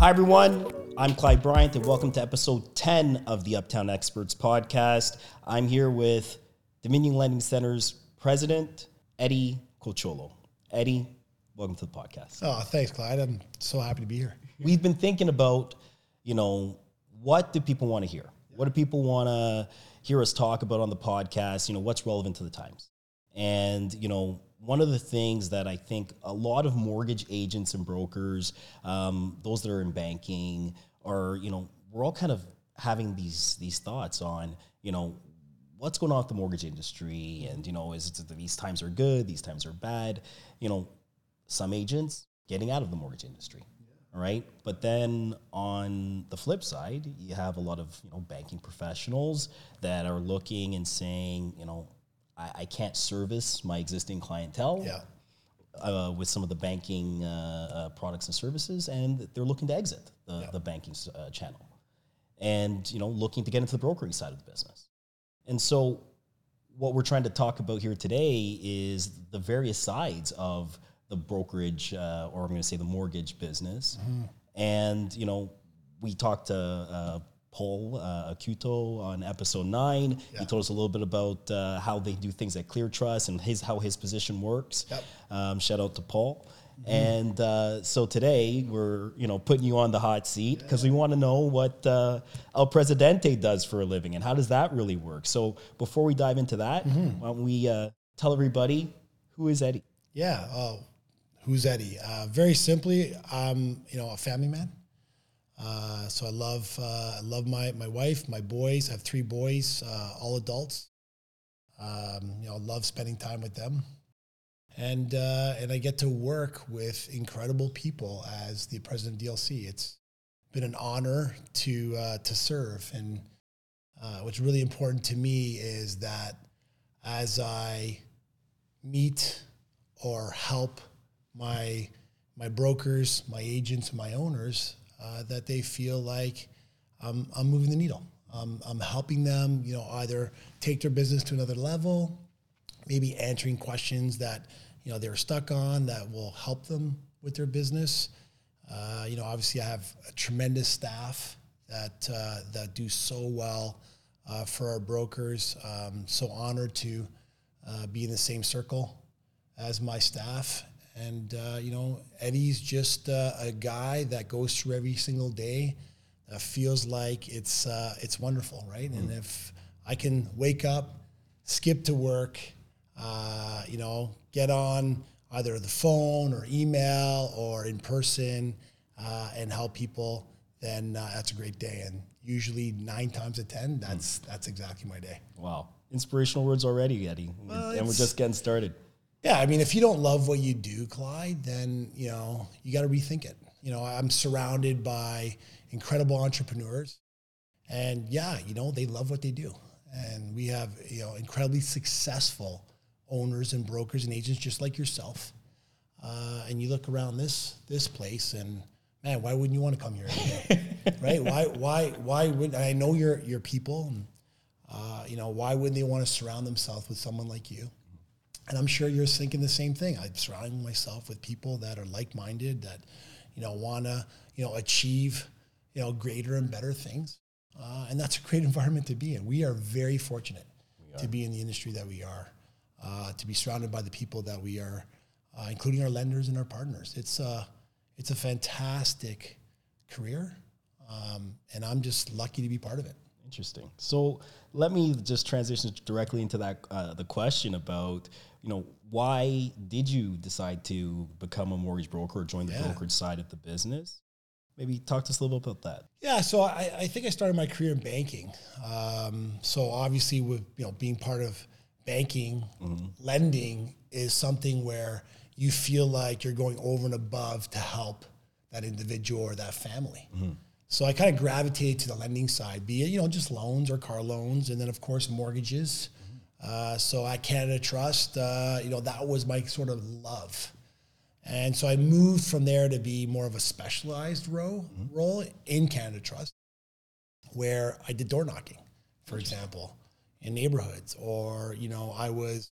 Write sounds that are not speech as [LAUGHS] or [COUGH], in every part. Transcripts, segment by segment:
Hi, everyone. I'm Clyde Bryant, and welcome to episode 10 of the Uptown Experts podcast. I'm here with Dominion Lending Centre's president, Eddy Cocciollo. Eddy, welcome to the podcast. Oh, thanks, Clyde. I'm so happy to be here. We've been thinking about, you know, what do people want to hear? What do people want to hear us talk about on the podcast? You know, what's relevant to the times? And, you know, one of the things that I think a lot of mortgage agents and brokers, um, those that are in banking, are you know we're all kind of having these these thoughts on you know what's going on with the mortgage industry, and you know is it these times are good, these times are bad. You know, some agents getting out of the mortgage industry. All right. But then on the flip side, you have a lot of, you know, banking professionals that are looking and saying, you know, I, I can't service my existing clientele Yeah. uh, with some of the banking uh, uh, products and services, and they're looking to exit the, the banking uh, channel, and you know looking to get into the brokering side of the business. And so, what we're trying to talk about here today is the various sides of the brokerage, uh, or I'm going to say the mortgage business, and you know we talked to. Paul uh, Acuto on episode nine. He told us a little bit about uh, how they do things at Clear Trust and his how his position works. Yep. Um, shout out to Paul. And uh, so today we're you know putting you on the hot seat because we want to know what uh, El Presidente does for a living and how does that really work. So before we dive into that, why don't we uh, tell everybody who is Eddy? Yeah. Oh, who's Eddy? Uh, very simply, I'm you know a family man. Uh, so I love uh, I love my my wife, my boys. I have three boys, uh, all adults. Um, you know, love spending time with them, and uh, and I get to work with incredible people as the president of DLC. It's been an honor to uh, to serve, and what's really important to me is that as I meet or help my my brokers, my agents, my owners uh, that they feel like I'm, I'm moving the needle. Um, I'm helping them, you know, either take their business to another level, maybe answering questions that you know they're stuck on that will help them with their business. Uh, you know, obviously, I have a tremendous staff that uh, that do so well uh, for our brokers. Um, so honored to uh, be in the same circle as my staff. And uh, you know, Eddy's just uh, a guy that goes through every single day. Uh, feels like it's uh, it's wonderful, right? And if I can wake up, skip to work, uh, you know, get on either the phone or email or in person uh, and help people, then uh, that's a great day. And usually nine times out of ten, that's that's exactly my day. Wow, inspirational words already, Eddy, Well, and we're just getting started. Yeah, I mean, if you don't love what you do, Clyde, then you know you got to rethink it. You know, I'm surrounded by incredible entrepreneurs, and yeah, you know they love what they do, and we have you know incredibly successful owners and brokers and agents just like yourself. Uh, and you look around this this place, and man, why wouldn't you want to come here? [LAUGHS] right? Why why why would I know your your people? And, uh, you know, why wouldn't they want to surround themselves with someone like you? And I'm sure you're thinking the same thing. I'm surrounding myself with people that are like-minded, that you know want to you know achieve you know greater and better things, uh, and that's a great [LAUGHS] environment to be in. We are very fortunate to be in the industry that we are, uh, to be surrounded by the people that we are, uh, including our lenders and our partners. It's a it's a fantastic career, um, and I'm just lucky to be part of it. Interesting. So let me just transition directly into that uh, the question about you know why did you decide to become a mortgage broker or join the Yeah. brokerage side of the business? Maybe talk to us a little bit about that. Yeah, so I, I think I started my career in banking. Um, so obviously, with you know being part of banking, lending is something where you feel like you're going over and above to help that individual or that family. So I kind of gravitated to the lending side, be it you know just loans or car loans, and then of course mortgages. Uh, so at Canada Trust, uh, you know that was my sort of love. And so I moved from there to be more of a specialized role, role in Canada Trust, where I did door knocking, for example, in neighborhoods, or you know I was,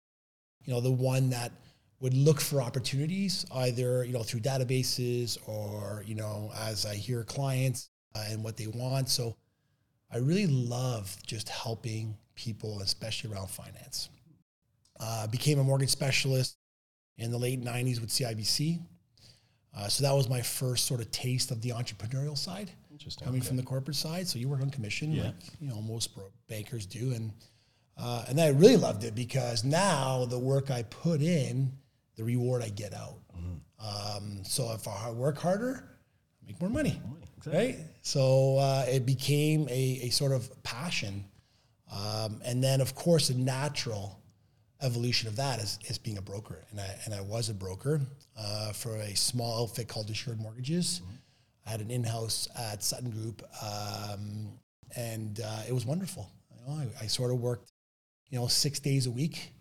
you know, the one that would look for opportunities either you know through databases or you know as I hear clients uh, and what they want. So I really love just helping people, especially around finance. Uh, became a mortgage specialist in the late 90s with CIBC. Uh, so that was my first sort of taste of the entrepreneurial side, coming from the corporate side. So you work on commission, Yeah. like you know most bro- bankers do, and uh, and I really loved it because now the work I put in, the reward I get out. Um, so if I work harder, make more money, right? So uh, it became a, a sort of passion, um, and then of course a natural evolution of that is, is being a broker. And I, and I was a broker uh, for a small outfit called Assured Mortgages. I had an in-house at Sutton Group, um, and uh, it was wonderful. You know, I, I sort of worked, you know, six days a week,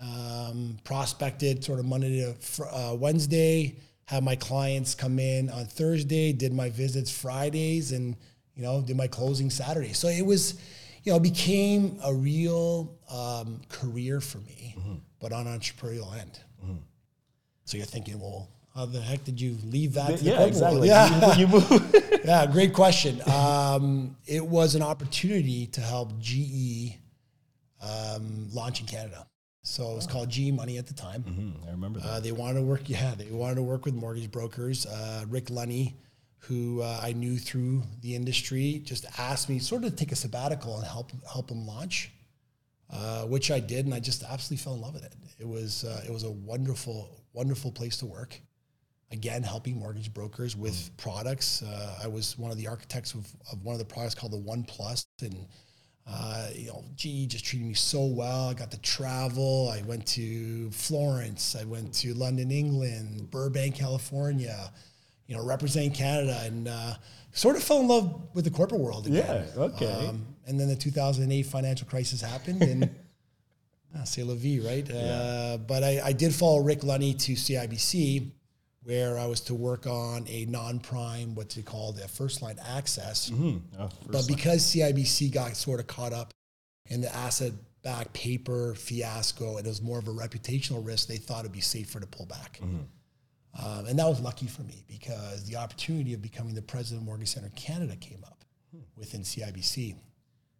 um, prospected sort of Monday to fr- uh, Wednesday, had my clients come in on Thursday, did my visits Fridays, and you know, did my closing Saturday. So it was, you know, became a real um, career for me, but on entrepreneurial end. So you're thinking, well, how the heck did you leave that? To the Yeah, exactly. Yeah. You, you [LAUGHS] yeah, great question. Um, it was an opportunity to help GE um, launch in Canada. So it was called GE Money at the time. Mhm, I remember that. Uh, they wanted to work, yeah, they wanted to work with mortgage brokers. Uh, Rick Lunny, who uh, I knew through the industry, just asked me sort of to take a sabbatical and help help him launch, uh, which I did, and I just absolutely fell in love with it. It was uh, it was a wonderful wonderful place to work. Again, helping mortgage brokers with products. Uh, I was one of the architects of, of one of the products called the One Plus, and uh, you know, GE just treated me so well. I got to travel. I went to Florence. I went to London, England, Burbank, California. You know, representing Canada, and uh, sort of fell in love with the corporate world again. Yeah, okay. Um, and then the 2008 financial crisis happened, and uh, [LAUGHS] c'est la vie, right? Uh, but I, I did follow Rick Lunny to CIBC, where I was to work on a non-prime, what they call the first line access. Mhm. Oh, But line. because CIBC got sort of caught up in the asset backed paper fiasco and it was more of a reputational risk, they thought it'd be safer to pull back. Um, and that was lucky for me because the opportunity of becoming the president of Mortgage Center Canada came up within CIBC.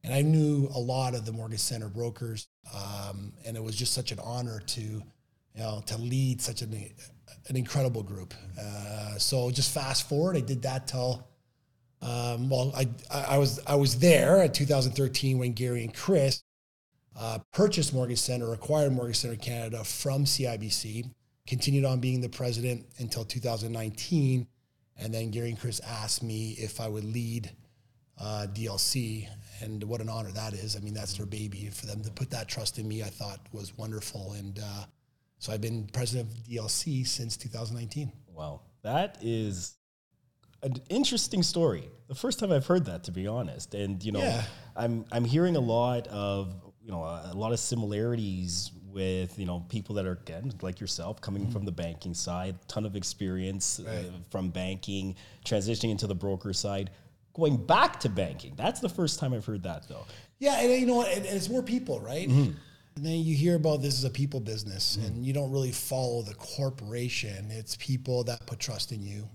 And I knew a lot of the Morgan Center brokers, um, and it was just such an honor to, you know, to lead such an, an incredible group. Uh, so just fast forward, I did that till um, well, I, I was I was there at 2013 when Gary and Chris uh, purchased Mortgage Center, acquired Mortgage Center Canada from CIBC, continued on being the president until 2019, and then Gary and Chris asked me if I would lead uh, DLC, and what an honor that is. I mean, that's their baby. For them to put that trust in me, I thought was wonderful, and uh, so I've been president of DLC since 2019. Wow, that is an interesting story. The first time I've heard that, to be honest. And you know, Yeah. I'm I'm hearing a lot of you know a, a lot of similarities with you know people that are again like yourself coming from the banking side, ton of experience uh, from banking, transitioning into the broker side, going back to banking. That's the first time I've heard that though. Yeah, and you know what? And, and it's more people, right? And then you hear about this is a people business, and you don't really follow the corporation. It's people that put trust in you.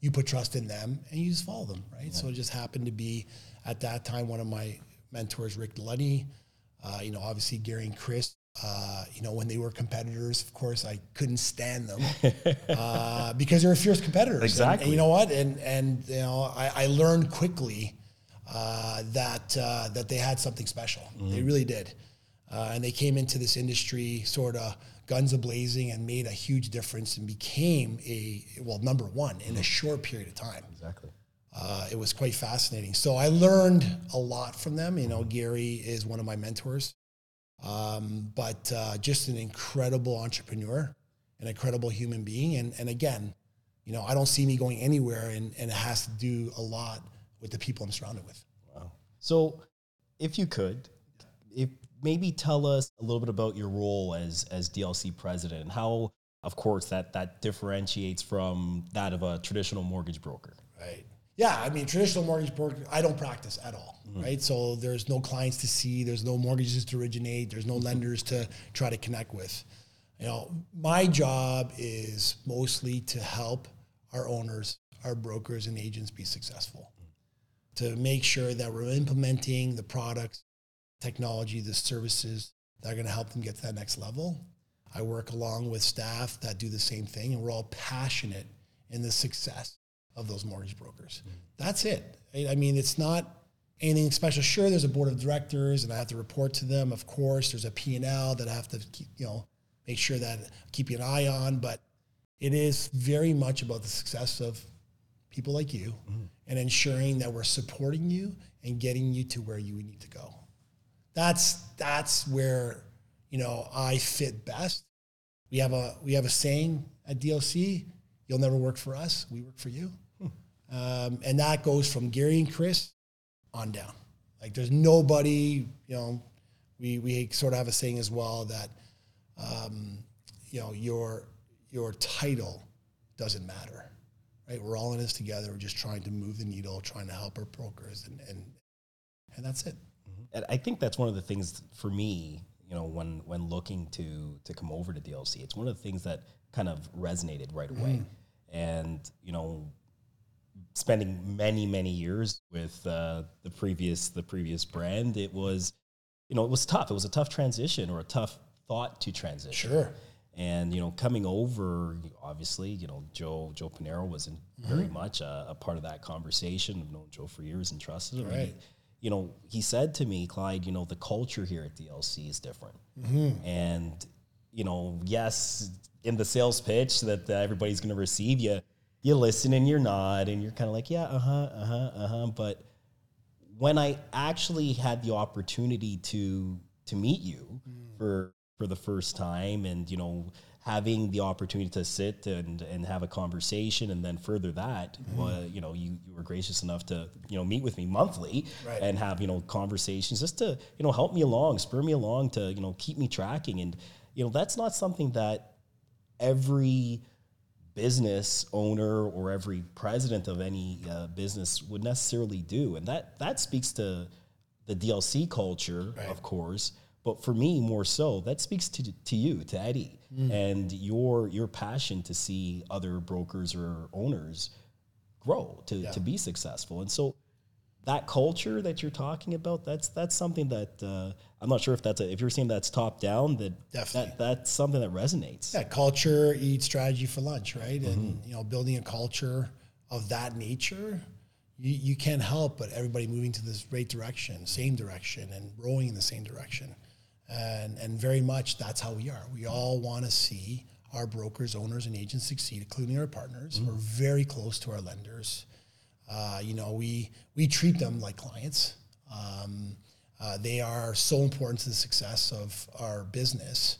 You put trust in them, and you just follow them, right? So it just happened to be at that time one of my mentors, Rick Lunny. Uh, you know, obviously Gary and Chris. Uh, you know, when they were competitors, of course, I couldn't stand them [LAUGHS] uh, because they were fierce competitors. Exactly. And, you know what? And and you know, I, I learned quickly uh, that uh, that they had something special. They really did, uh, and they came into this industry sort of guns a blazing and made a huge difference and became a well number one in a short period of time. Exactly. Uh, it was quite fascinating. So I learned a lot from them. You know, Gary is one of my mentors, um, but uh, just an incredible entrepreneur, an incredible human being. And, and again, you know, I don't see me going anywhere, and, and it has to do a lot with the people I'm surrounded with. Wow. So, if you could, maybe tell us a little bit about your role as as DLC president, and how, of course, that that differentiates from that of a traditional mortgage broker. Right. Yeah, I mean, traditional mortgage broker, I don't practice at all, mm-hmm. right? So there's no clients to see, there's no mortgages to originate, there's no mm-hmm. lenders to try to connect with. You know, my job is mostly to help our owners, our brokers, and agents be successful. To make sure that we're implementing the products, technology, the services that are going to help them get to that next level. I work along with staff that do the same thing, and we're all passionate in the success of those mortgage brokers. Mm-hmm. That's it. I mean, it's not anything special. Sure, there's a board of directors, and I have to report to them. Of course, there's a P and L that I have to keep, you know make sure that keep an eye on. But it is very much about the success of people like you mm-hmm. and ensuring that we're supporting you and getting you to where you need to go. That's that's where you know I fit best. We have a we have a saying at DLC: "You'll never work for us; we work for you." Um, and that goes from Gary and Chris on down. Like there's nobody, you know, we, we sort of have a saying as well that, um, you know, your, your title doesn't matter, right? We're all in this together. We're just trying to move the needle, trying to help our brokers and, and, and that's it. And I think that's one of the things for me, you know, when, when looking to, to come over to DLC, it's one of the things that kind of resonated right away. Mm-hmm. And, you know, spending many many years with uh, the previous the previous brand, it was you know it was tough. It was a tough transition or a tough thought to transition. Sure. And you know, coming over, obviously, you know, Joe Joe Panero was mm-hmm. very much a, a, part of that conversation. I've known Joe for years and trusted him. Right. He, you know, he said to me, Clyde, you know, the culture here at DLC is different. Mm-hmm. And you know, yes, in the sales pitch that everybody's going to receive you, you listen and you're nod and you're kind of like, yeah, uh huh, uh huh, uh huh. But when I actually had the opportunity to to meet you mm. for for the first time, and you know, having the opportunity to sit and and have a conversation, and then further that, mm. uh, you know, you you were gracious enough to you know meet with me monthly right. and have you know conversations just to you know help me along, spur me along to you know keep me tracking, and you know that's not something that every business owner or every president of any uh, business would necessarily do, and that that speaks to the DLC culture, right. of course. But for me, more so, that speaks to to you, to Eddy, mm. and your your passion to see other brokers or owners grow to yeah. to be successful. And so that culture that you're talking about, that's that's something that uh, I'm not sure if that's a, if you're saying that's top down, that definitely that, that's something that resonates. Yeah, culture eats strategy for lunch, right? Mm-hmm. And you know, building a culture of that nature, you, you can't help but everybody moving to this right direction, same direction, and rowing in the same direction. And and very much that's how we are. We all want to see our brokers, owners, and agents succeed, including our partners. Mm-hmm. We're very close to our lenders. Uh, you know, we we treat them like clients. Um, uh, they are so important to the success of our business.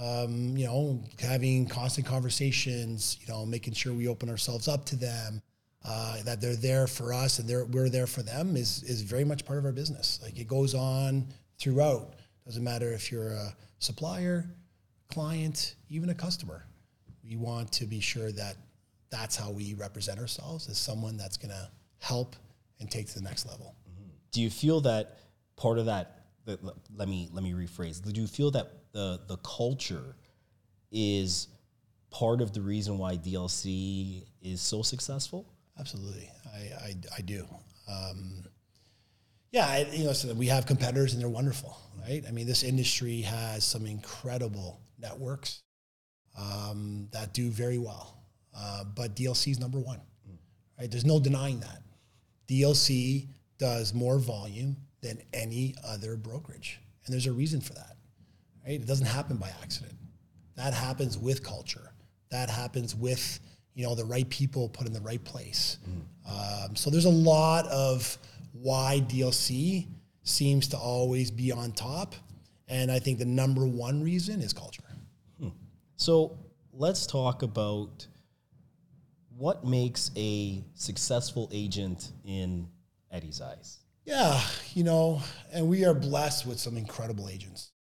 Um, you know, having constant conversations, you know, making sure we open ourselves up to them, uh, that they're there for us and they're, we're there for them is, is very much part of our business. Like it goes on throughout. Doesn't matter if you're a supplier, client, even a customer. We want to be sure that that's how we represent ourselves as someone that's going to help and take to the next level. Mm-hmm. Do you feel that part of that, let me let me rephrase. Do you feel that the the culture is part of the reason why DLC is so successful? Absolutely, I I, I do. Um, yeah, I, you know, so we have competitors and they're wonderful, right? I mean, this industry has some incredible networks um, that do very well, uh, but DLC is number one, right? There's no denying that. DLC does more volume than any other brokerage. And there's a reason for that. Right? It doesn't happen by accident. That happens with culture. That happens with you know the right people put in the right place. Mm. Um, so there's a lot of why DLC seems to always be on top, and I think the number one reason is culture. Hmm. So let's talk about what makes a successful agent in Eddy's eyes. Yeah, you know, and we are blessed with some incredible agents,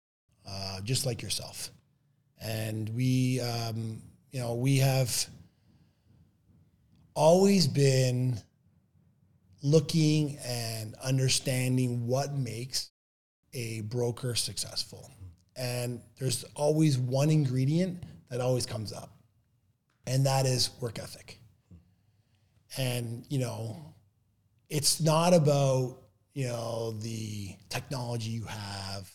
uh, just like yourself. And we, um, you know, we have always been looking and understanding what makes a broker successful. and there's always one ingredient that always comes up, and that is work ethic. And you know, it's not about you know the technology you have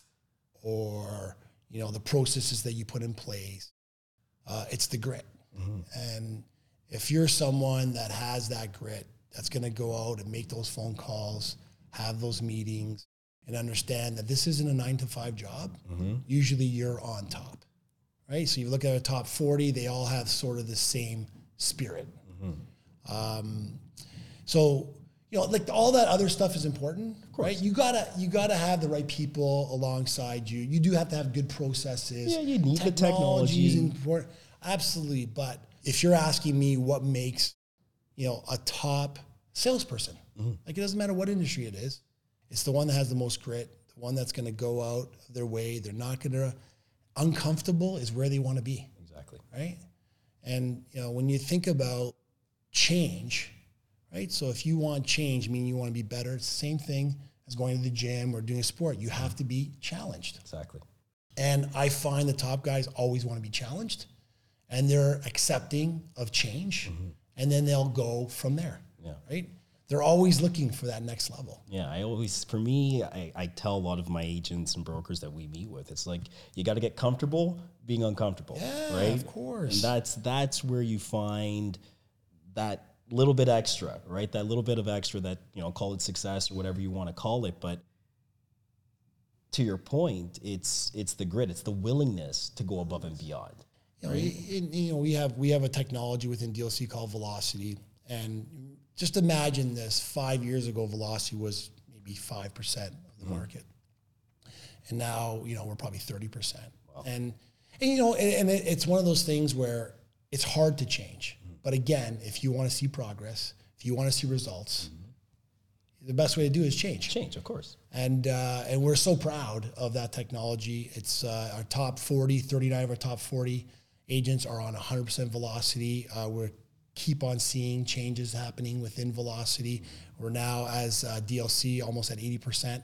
or you know the processes that you put in place. Uh, it's the grit, and if you're someone that has that grit, that's going to go out and make those phone calls, have those meetings, and understand that this isn't a nine to five job. Usually, you're on top, right? So you look at a top forty; they all have sort of the same spirit. Um, so you know, like all that other stuff is important, right? You gotta you gotta have the right people alongside you. You do have to have good processes. Yeah, you need the is technology. important, absolutely. But if you're asking me what makes you know a top salesperson, Mm-hmm. like it doesn't matter what industry it is, it's the one that has the most grit, the one that's going to go out of their way. They're not going to uncomfortable is where they want to be Exactly. right? And you know, when you think about change, right? So if you want change, meaning you want to be better, it's the same thing as going to the gym or doing a sport. You have to be challenged. Exactly. And I find the top guys always want to be challenged and they're accepting of change and then they'll go from there. Yeah. Right? They're always looking for that next level. Yeah, I always, for me, I, I tell a lot of my agents and brokers that we meet with, it's like you got to get comfortable being uncomfortable, Yeah, right? of course. And that's that's where you find that little bit extra, right? That little bit of extra that you know, call it success or whatever you want to call it, but to your point, it's it's the grit, it's the willingness to go above and beyond. You know, in- you know, we have we have a technology within DLC called Velocity, and just imagine this: five years ago, Velocity was maybe five percent of the market, and now you know we're probably thirty percent. And and you know, and, and it, it's one of those things where it's hard to change. But again, if you want to see progress, if you want to see results, the best way to do it is change Change, of course. and uh, and we're so proud of that technology. It's uh, our top 40, 39 of our top 40 agents are on 100% velocity. Uh, we keep on seeing changes happening within velocity. We're now, as uh, DLC, almost at 80%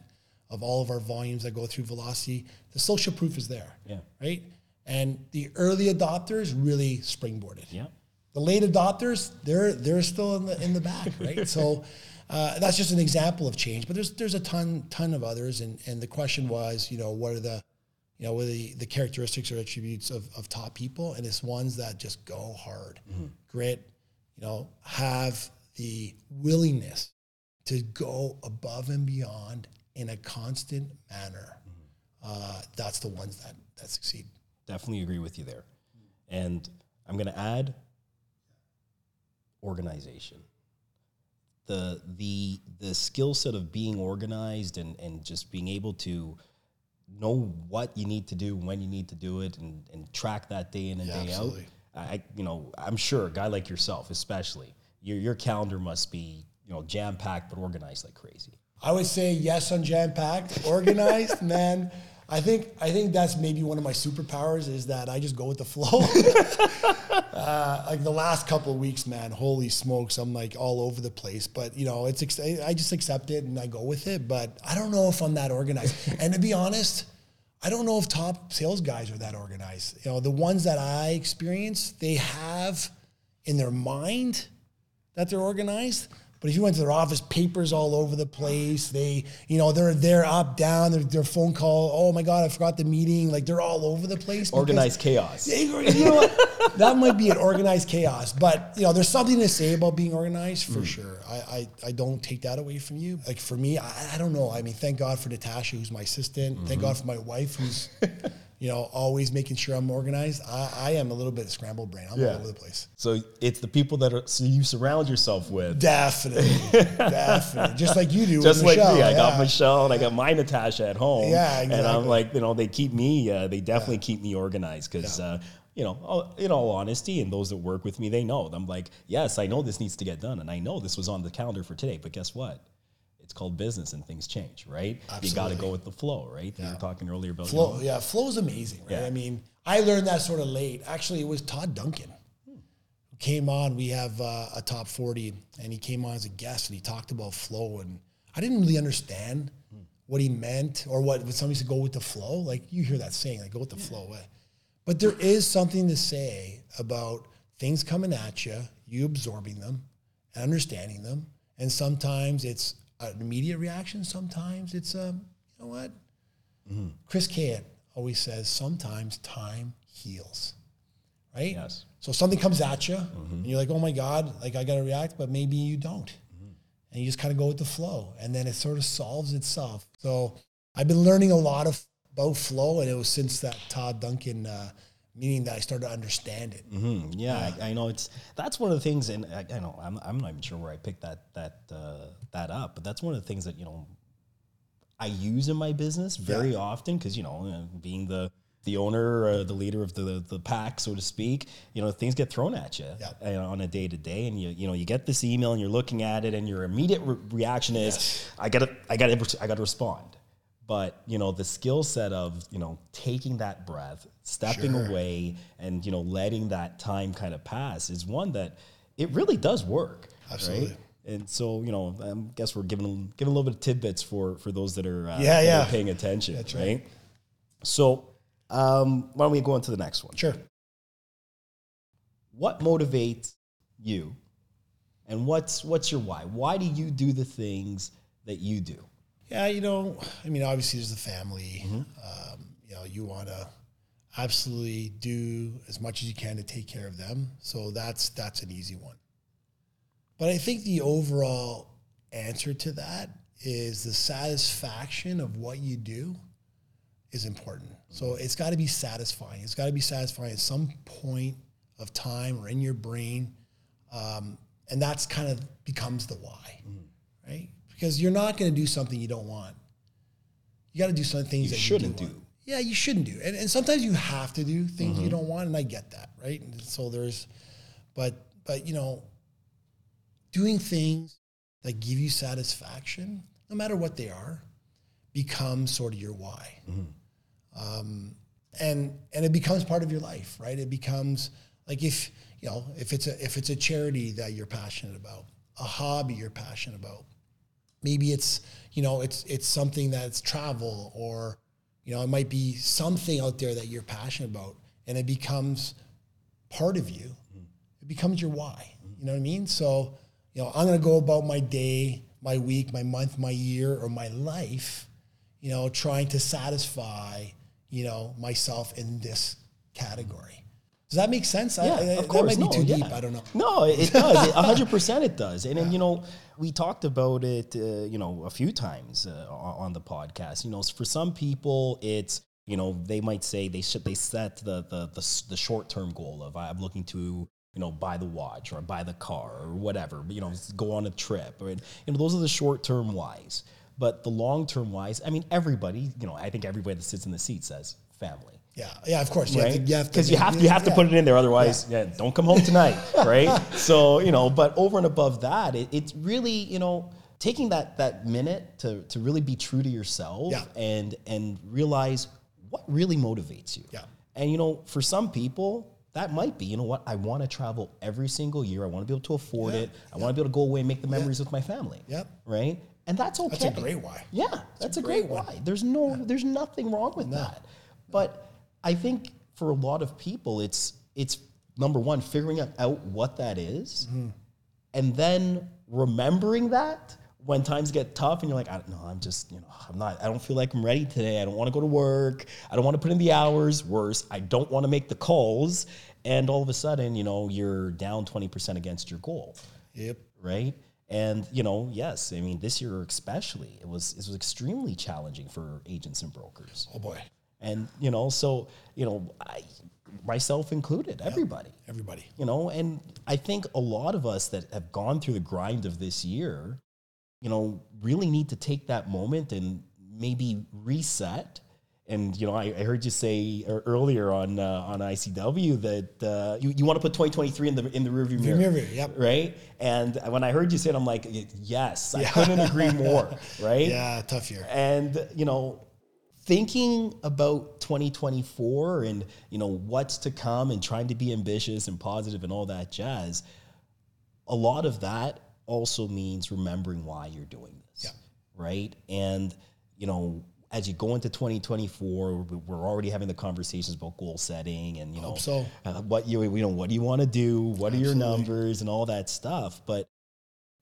of all of our volumes that go through velocity. The social proof is there, Yeah. right? And the early adopters really springboarded Yeah. the late adopters they're they're still in the in the back right [LAUGHS] so uh, that's just an example of change but there's there's a ton ton of others and and the question was you know what are the you know with the, the characteristics or attributes of, of top people and it's ones that just go hard. Grit you know have the willingness to go above and beyond in a constant manner. Uh, that's the ones that that succeed. Definitely agree with you there. And I'm going to add organization. The the the skill set of being organized and and just being able to know what you need to do when you need to do it and and track that day in and Yeah, day absolutely. out. I you know, I'm sure a guy like yourself especially, your your calendar must be, you know, jam packed but organized like crazy. I would say yes on jam packed, organized, [LAUGHS] man. I think I think that's maybe one of my superpowers is that I just go with the flow. [LAUGHS] uh, like the last couple of weeks, man, holy smokes, I'm like all over the place. But you know, it's I just accept it and I go with it. But I don't know if I'm that organized. [LAUGHS] and to be honest, I don't know if top sales guys are that organized. You know, the ones that I experience, they have in their mind that they're organized. But if you went to their office, papers all over the place. They, you know, they're they're up, down. Their, their phone call. Oh my god, I forgot the meeting. Like they're all over the place. Organized chaos. you know what? [LAUGHS] That might be an organized chaos, but you know, there's something to say about being organized for mm. sure. I, I, I don't take that away from you. Like for me, I, I don't know. I mean, thank God for Natasha, who's my assistant. Thank mm-hmm. God for my wife, who's, [LAUGHS] you know, always making sure I'm organized. I, I am a little bit of scrambled brain. I'm Yeah. all over the place. So it's the people that are, so you surround yourself with. Definitely, [LAUGHS] definitely. Just like you do. just with like Michelle, me. I got. Michelle and I got my Natasha at home. Yeah, And I'm like, you know, they keep me, uh, they definitely keep me organized because, uh, you know, in all honesty, and those that work with me, they know. I'm like, yes, I know this needs to get done. And I know this was on the calendar for today, but guess what? It's called business and things change, right? You got to go with the flow, right? You were talking earlier about you Flow, know, yeah, flow is amazing, right? Yeah. I mean, I learned that sort of late. Actually, it was Todd Duncan who came on. We have uh, a top 40, and he came on as a guest and he talked about flow. And I didn't really understand what he meant or what when somebody said go with the flow. Like you hear that saying, like go with the flow way. But there is something to say about things coming at you, you absorbing them and understanding them. And sometimes it's an immediate reaction. Sometimes it's a, you know what? Chris Kayne always says, sometimes time heals, right? Yes. So something comes at you, and you're like, "Oh my God!" Like I got to react, but maybe you don't, and you just kind of go with the flow, and then it sort of solves itself. So I've been learning a lot of about flow, and it was since that Todd Duncan uh, meeting that I started to understand it. Mhm. Yeah, I, I know it's that's one of the things, and I, I know I'm, I'm not even sure where I picked that that uh, that up, but that's one of the things that you know I use in my business very often because you know uh, being the the owner, uh, the leader of the the pack, so to speak, you know things get thrown at you Yeah. on a day to day, and you you know you get this email and you're looking at it, and your immediate re- reaction is, I gotta I gotta I gotta respond. But you know the skill set of you know taking that breath, stepping Sure. away, and you know letting that time kind of pass is one that it really does work. Absolutely. Right? And so you know, I guess we're giving giving a little bit of tidbits for for those that are uh, Yeah, yeah. are paying attention. That's right. right. So um, why don't we go on to the next one? Sure. What motivates you, and what's what's your why? Why do you do the things that you do? Yeah, you know, I mean, obviously there's the family. Mm-hmm. Um, you know, you want to absolutely do as much as you can to take care of them. So that's that's an easy one. But I think the overall answer to that is the satisfaction of what you do is important. So it's got to be satisfying. It's got to be satisfying at some point of time or in your brain, um, and that's kind of becomes the why, right? Because you're not going to do something you don't want. You got to do some things that You that shouldn't you do. want. Yeah, you shouldn't do, and, and sometimes you have to do things you don't want, and I get that, right? And so there's, but but you know, doing things that give you satisfaction, no matter what they are, becomes sort of your why. Um, and and it becomes part of your life, right? It becomes like if you know if it's a if it's a charity that you're passionate about, a hobby you're passionate about, maybe it's you know it's it's something that's travel or you know it might be something out there that you're passionate about, and it becomes part of you. It becomes your why. You know what I mean? So you know I'm gonna go about my day, my week, my month, my year, or my life you know, trying to satisfy, you know, myself in this category. Does that make sense? I- Yeah, I, of course. That might be No, too yeah. deep. I don't know. No, it does. [LAUGHS] A hundred percent, it does. And then you know, we talked about it, uh, you know, a few times uh, on on the podcast. You know, for some people, it's you know they might say they should they set the the the, the short term goal of I'm looking to you know buy the watch or buy the car or whatever. You know, go on a trip or you know those are the short term whys. But the long term wise, I mean, everybody, you know, I think everybody that sits in the seat says family Yeah, yeah, of course. You right? to- you have to- Because you have you have to yeah. put it in there, otherwise, yeah, don't come home tonight, [LAUGHS] right? So you know, but over and above that, it, it's really you know taking that that minute to to really be true to yourself Yeah. and and realize what really motivates you. Yeah. And you know, for some people. That might be, you know what? I want to travel every single year. I want to be able to afford Yeah, it. I want to be able to go away and make the memories with my family. Yep. Right? And that's okay. That's a great why. Yeah, that's a great, why. There's no, there's nothing wrong with that. But I think for a lot of people, it's it's number one figuring out, what that is, Mm-hmm. and then remembering that when times get tough, and you're like, I don't know, I'm just, you know, I'm not, I don't feel like I'm ready today. I don't want to go to work. I don't want to put in the hours. Worse, I don't want to make the calls. And all of a sudden, you know, you're down 20% against your goal Yep. right? And you know, yes, I mean this year especially, it was it was extremely challenging for agents and brokers. Oh boy, And you know, so you know, I, myself included, everybody. everybody. You know, and I think a lot of us that have gone through the grind of this year, you know, really need to take that moment and maybe reset. And you know, I, I heard you say earlier on uh, on ICW that uh, you, you want to put 2023 in the in the rearview mirror, mirror, yep. right? And when I heard you say it, I'm like, yes, I couldn't agree [LAUGHS] more, right? Yeah, tough year. And you know, thinking about 2024 and you know what's to come and trying to be ambitious and positive and all that jazz, a lot of that also means remembering why you're doing this, Yeah. right? And you know, as you go into 2024, we- we're already having the conversations about goal setting and you know so. uh, what you you know what do you want to do, what are your numbers and all that stuff. But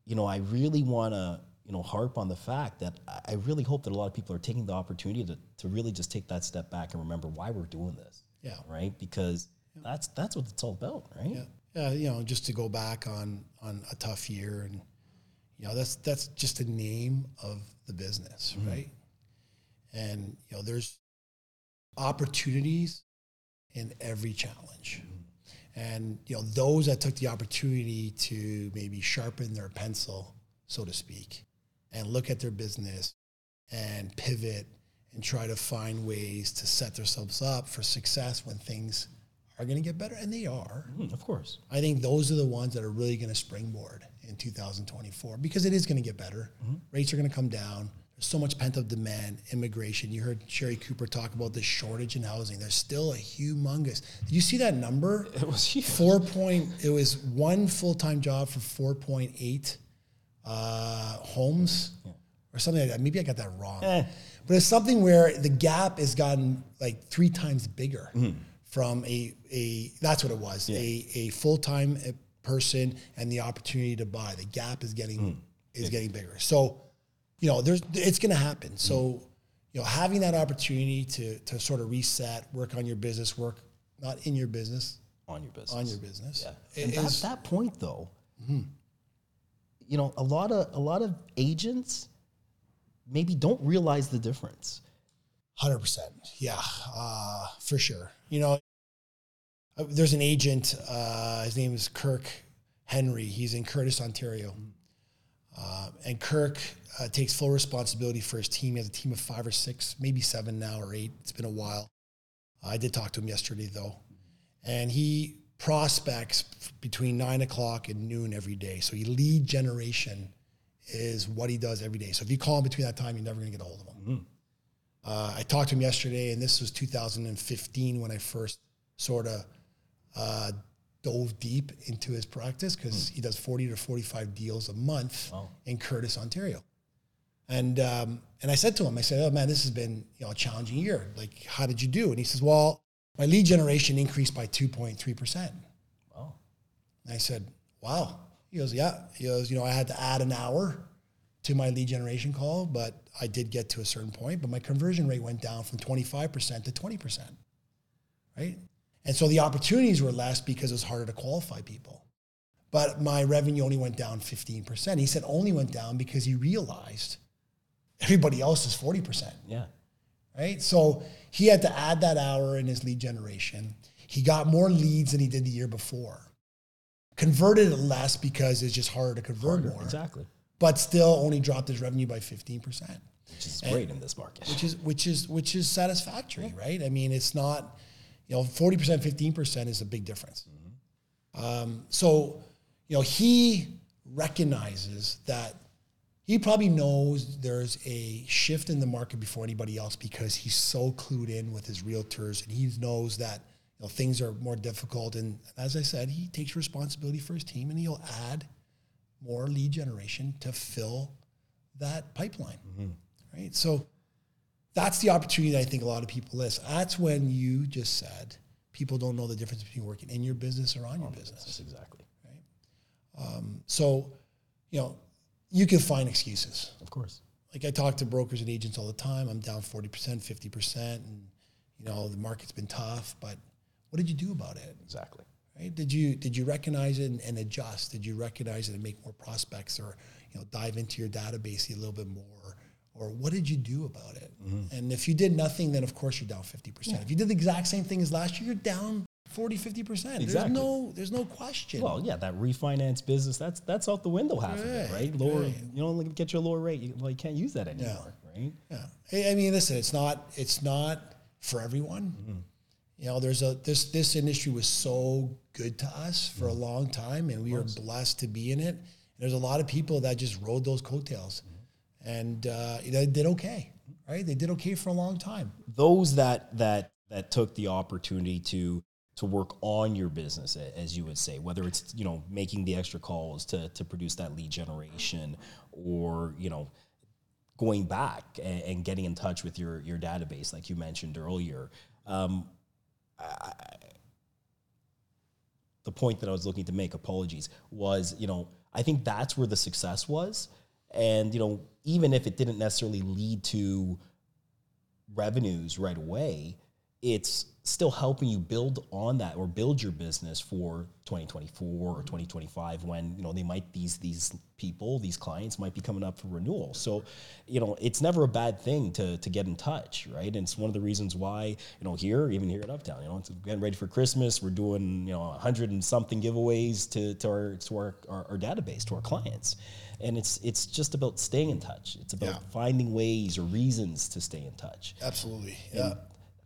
you know, I really want to you know harp on the fact that I- really hope that a lot of people are taking the opportunity to to really just take that step back and remember why we're doing this, Yeah. right? Because that's that's what it's all about, right? Yeah. Yeah, you know, just to go back on on a tough year and you know, that's that's just a name of the business, mm-hmm. right? And you know, there's opportunities in every challenge. Mm-hmm. And you know, those that took the opportunity to maybe sharpen their pencil, so to speak, and look at their business and pivot and try to find ways to set themselves up for success when things are going to get better and they are. Mm, of course. I think those are the ones that are really going to springboard in 2024 because it is going to get better. Rates are going to come down. There's so much pent up demand, immigration. You heard Sherry Cooper talk about the shortage in housing. There's still a humongous. Did you see that number? [LAUGHS] It was huge. Four point. It was one full time job for 4.8 uh, homes or something like that. Maybe I got that wrong. Eh. But it's something where the gap has gotten like three times bigger mm-hmm. from a, a that's what it was a, a full time eh, person and the opportunity to buy. The gap is getting mm. is getting bigger. So, you know, there's it's going to happen. Mm. So, you know, having that opportunity to to sort of reset, work on your business, work not in your business, on your business. on your business. Yeah. It And at that point, though, mm-hmm. You know, a lot of a lot of agents maybe don't realize the difference. Hundred percent, yeah, uh, for sure. You know, uh, there's an agent. Uh, his name is Kirk Henry. He's in Courtice, Ontario, uh, and Kirk uh, takes full responsibility for his team. He has a team of five or six, maybe seven now or eight. It's been a while. I did talk to him yesterday though, and he prospects between nine o'clock and noon every day. So he lead generation is what he does every day. So if you call him between that time, you're never going to get a hold of him. Uh, I talked to him yesterday, and this was 2015 when I first sort of uh, dove deep into his practice because he does 40 to 45 deals a month Wow. in Courtice, Ontario. And um, and I said to him, I said, "Oh man, this has been you know a challenging year. Like, how did you do?" And he says, "Well, my lead generation increased by 2.3 percent." Wow. And I said, "Wow." He goes, "Yeah." He goes, "You know, I had to add an hour to my lead generation call, but I did get to a certain point, but my conversion rate went down from 25% to 20%. Right? And so the opportunities were less because it was harder to qualify people. But my revenue only went down 15%. He said only went down because he realized everybody else is 40% Yeah. right? So he had to add that hour in his lead generation. He got more leads than he did the year before. Converted it less because it's just harder to convert more, Exactly. but still only dropped his revenue by 15%, Which is great in this market. which is which is which is satisfactory, right? I mean, it's not, you know, 40%, 15% is a big difference. Um, so, you know, he recognizes that he probably knows there's a shift in the market before anybody else because he's so clued in with his realtors and he knows that you know things are more difficult. And as I said, he takes responsibility for his team and he'll add more lead generation to fill that pipeline. Right. So that's the opportunity that I think a lot of people miss. That's when you just said people don't know the difference between working in your business or on your business. That's exactly. right um, So, you know, you can find excuses. Of course. Like I talk to brokers and agents all the time. I'm down 40%, 50%, and you know, the market's been tough, but what did you do about it? Exactly. Right? Did you did you recognize it and, and adjust? Did you recognize it and make more prospects or you know dive into your database a little bit more? Or what did you do about it? Mm-hmm. And if you did nothing, then of course you're down 50%. If you did the exact same thing as last year, you're down 40, 50%. There's no there's no question. Well, yeah, that refinance business, that's that's out the window half of it, Right, right? Lower, right. you don't get your lower rate. You, well, you can't use that anymore, right? Yeah, I mean, listen, it's not it's not for everyone. Mm-hmm. You know, there's a this this industry was so good to us for a mm-hmm. long time, and we are blessed to be in it. There's a lot of people that just rode those coattails, mm-hmm. and uh, they did okay, right? They did okay for a long time. Those that that that took the opportunity to to work on your business, as you would say, whether it's you know making the extra calls to to produce that lead generation, or you know going back and, and getting in touch with your your database, like you mentioned earlier. Um, I, the point that I was looking to make, apologies, was you know I think that's where the success was, and you know even if it didn't necessarily lead to revenues right away, it's still helping you build on that or build your business for 2024 or 2025 when you know they might these these people these clients might be coming up for renewal so you know it's never a bad thing to to get in touch right and it's one of the reasons why you know here even here at uptown you know it's getting ready for christmas we're doing you know 100 and something giveaways to, to our to our, our, our database to our clients and it's it's just about staying in touch it's about Yeah. finding ways or reasons to stay in touch Absolutely. Yeah.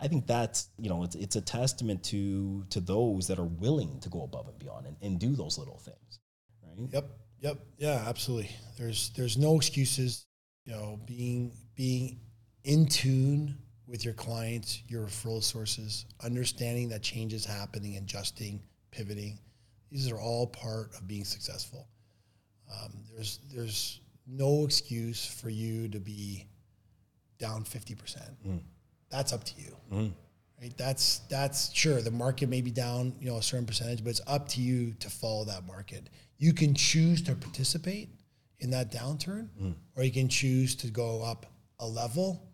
I think that's you know it's it's a testament to to those that are willing to go above and beyond and, and do those little things, right? Yep. Yep. Yeah, absolutely. There's there's no excuses. You know, being being in tune with your clients, your referral sources, understanding that change is happening, adjusting, pivoting. These are all part of being successful. Um, there's there's no excuse for you to be down fifty percent. That's up to you. Right? That's that's sure the market may be down, you know, a certain percentage, but it's up to you to follow that market. You can choose to participate in that downturn, or you can choose to go up a level,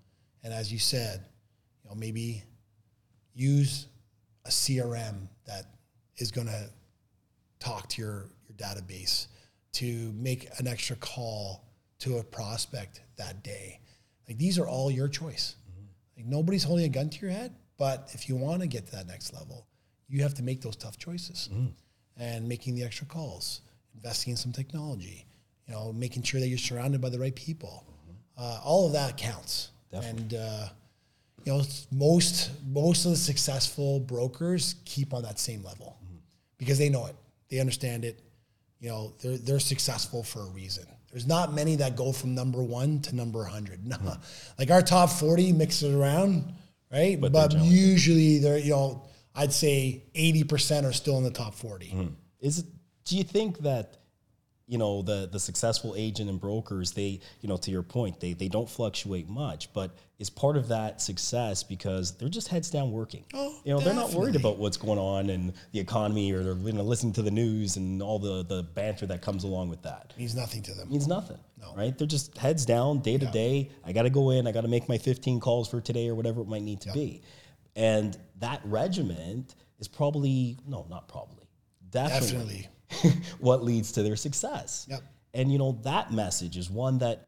and as you said, you know, maybe use a CRM that is going to talk to your your database to make an extra call to a prospect that day. Like these are all your choice. Like nobody's holding a gun to your head, but if you want to get to that next level, you have to make those tough choices. And making the extra calls, investing in some technology, you know, making sure that you're surrounded by the right people. Uh, all of that counts. And uh, you know, most most of the successful brokers keep on that same level because they know it, they understand it. You know, they're they're successful for a reason. There's not many that go from number one to number hundred. No, [LAUGHS] like our top forty mix it around, right? But, they're usually they're you know, I'd say eighty percent are still in the top 40 hmm. Is it? Do you think that you know the the successful agent and brokers they you know to your point they they don't fluctuate much, but is part of that success because they're just heads down working. Oh, you know they're not worried about what's going on in the economy or they're you know, listening to the news and all the the banter that comes along with that. Means nothing to them. means nothing. No. Right? They're just heads down, day to day. I got to go in. I got to make my 15 calls for today or whatever it might need to be. And that regiment is probably, no, not probably, definitely, [LAUGHS] what leads to their success. Yep. And, you know, that message is one that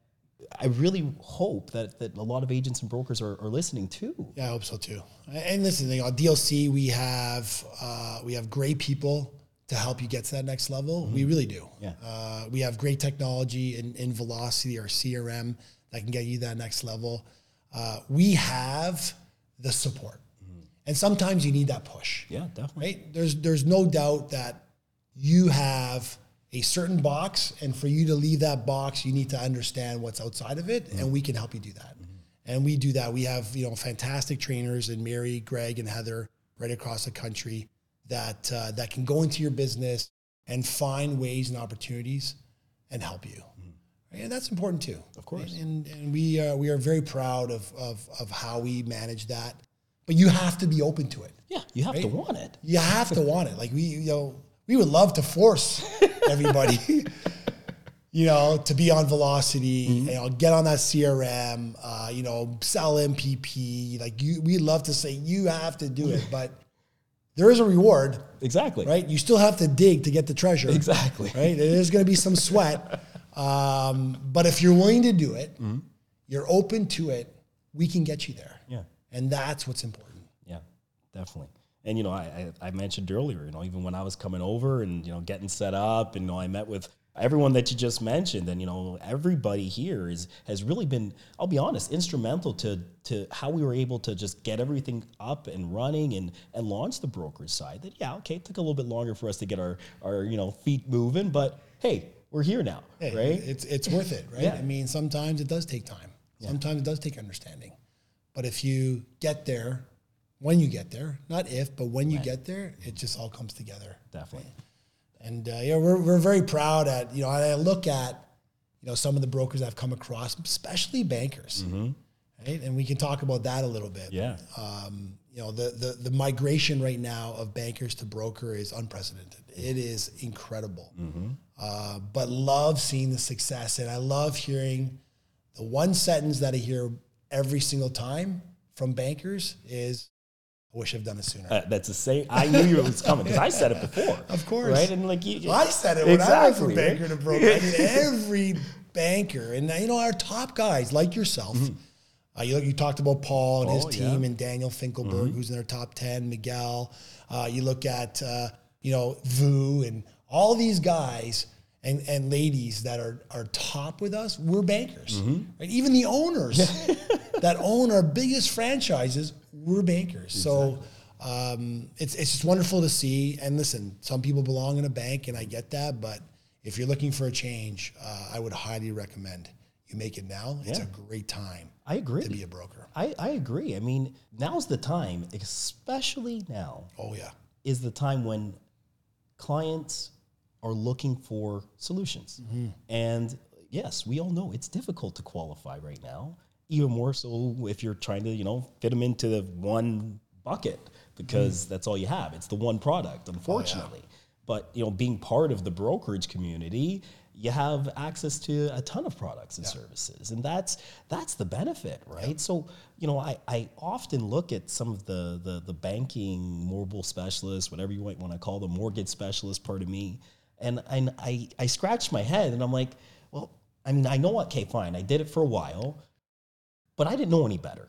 I really hope that, that a lot of agents and brokers are, are listening to. Yeah, I hope so too. And listen, you know, DLC, we have uh, we have great people to help you get to that next level. We really do. Yeah. Uh, we have great technology in, in Velocity, our CRM, that can get you that next level. Uh, we have the support, and sometimes you need that push. Yeah, definitely. Right? There's there's no doubt that you have a certain box, and for you to leave that box, you need to understand what's outside of it, and we can help you do that. And we do that. We have you know fantastic trainers in Mary, Greg, and Heather right across the country that uh, that can go into your business and find ways and opportunities and help you. Right? And that's important too. Of course. And, and we uh, we are very proud of, of of how we manage that. But you have to be open to it Yeah, you have to want it. you have to want it. Like we, you know, we would love to force everybody, [LAUGHS] you know, to be on velocity, you know, get on that CRM, uh, you know, sell MPP. Like you, we love to say you have to do it, [LAUGHS] but there is a reward, Exactly. right? You still have to dig to get the treasure. Exactly. Right? There's going to be some sweat. [LAUGHS] Um, but if you're willing to do it, you're open to it, we can get you there. Yeah. And that's what's important. Yeah, definitely. And you know, I, I I mentioned earlier, you know, even when I was coming over and you know getting set up, and you know, I met with everyone that you just mentioned, and you know, everybody here is has really been, I'll be honest, instrumental to to how we were able to just get everything up and running and and launch the brokerage side. That yeah, okay, it took a little bit longer for us to get our our you know feet moving, but hey, we're here now, Hey, right? It's it's worth it, right? Yeah. I mean, sometimes it does take time. Sometimes it does take understanding. But if you get there, when you get there, not if, but when you get there, it just all comes together. Definitely. And uh, yeah, we're, we're very proud at, you know, I look at, you know, some of the brokers I've come across, especially bankers, right? And we can talk about that a little bit. Yeah. Um, you know, the, the the migration right now of bankers to broker is unprecedented. It is incredible. Uh, but love seeing the success, and I love hearing the one sentence that I hear every single time from bankers is, "I wish I've done it sooner." Uh, that's the same. I knew it was coming because I said it before. [LAUGHS] Of course. right? And like you, I said it when I was a Exactly, banker right? to broker. I mean, every banker, and you know, our top guys like yourself. Uh, you, you talked about Paul and his team, Mm-hmm. yeah. and Daniel Finkelberg, who's in their top ten. Miguel. Uh, you look at uh, you know Vu and all these guys and, and ladies that are are top with us. We're bankers, Mm-hmm. right? Even the owners [LAUGHS] that own our biggest franchises, we're bankers. So. Um, it's it's just wonderful to see. And listen, some people belong in a bank, and I get that. But if you're looking for a change, uh, I would highly recommend you make it now. It's Yeah. a great time I agree. to be a broker. I, I agree. I mean, now's the time, especially now, Oh yeah, is the time when clients are looking for solutions. And yes, we all know it's difficult to qualify right now, even more so if you're trying to, you know, fit them into the one bucket because mm. that's all you have. It's the one product, unfortunately. But, you know, being part of the brokerage community, you have access to a ton of products and services and that's that's the benefit right? So you know I, I often look at some of the, the the banking mobile specialists whatever you might want to call the mortgage specialist part of me and and I I scratch my head and I'm like well I mean I know what okay fine I did it for a while but I didn't know any better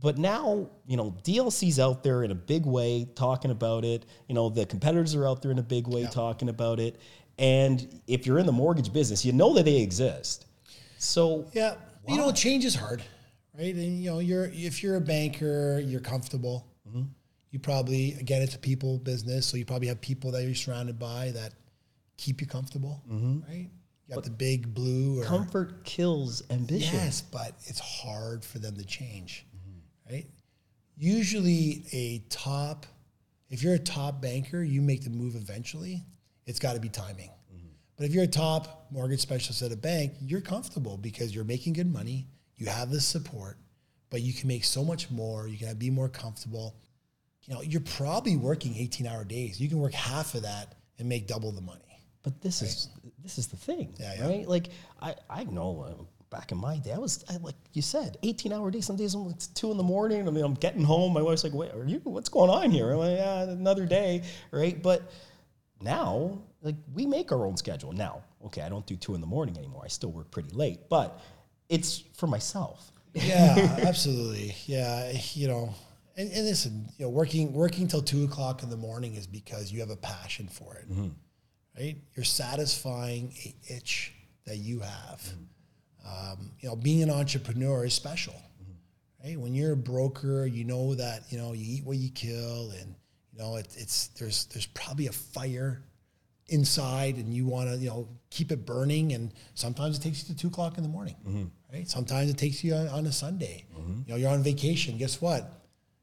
but now you know DLC's out there in a big way talking about it you know the competitors are out there in a big way talking about it and if you're in the mortgage business you know that they exist so yeah. You know, change is hard, right? And you know, you're if you're a banker, you're comfortable. Mm-hmm. You probably again, it's a people business, so you probably have people that you're surrounded by that keep you comfortable, mm-hmm. right? You got the big blue or comfort kills ambition Yes, but it's hard for them to change, right? Usually, a top, if you're a top banker, you make the move eventually. It's got to be timing. But if you're a top mortgage specialist at a bank, you're comfortable because you're making good money, you have the support, but you can make so much more. You can be more comfortable. You know, you're probably working 18 hour days. You can work half of that and make double the money. But this is this is the thing, Yeah, yeah. right? Like I I know uh, back in my day, I was I, like you said, eighteen hour day. Some days I'm it's two in the morning. I mean, I'm getting home. My wife's like, "Wait, are you? What's going on here?" I'm like, "Yeah, another day, right?" But now, like we make our own schedule. Now, okay, I don't do two in the morning anymore. I still work pretty late, but it's for myself. Yeah, [LAUGHS] absolutely. Yeah, you know, and, and listen, you know, working working till two o'clock in the morning is because you have a passion for it, right? You're satisfying a itch that you have. Um, you know, being an entrepreneur is special, right? When you're a broker, you know that you know you eat what you kill, and you know it, it's there's there's probably a fire inside and you want to you know keep it burning and sometimes it takes you to two o'clock in the morning right sometimes it takes you on, on a sunday you know you're on vacation guess what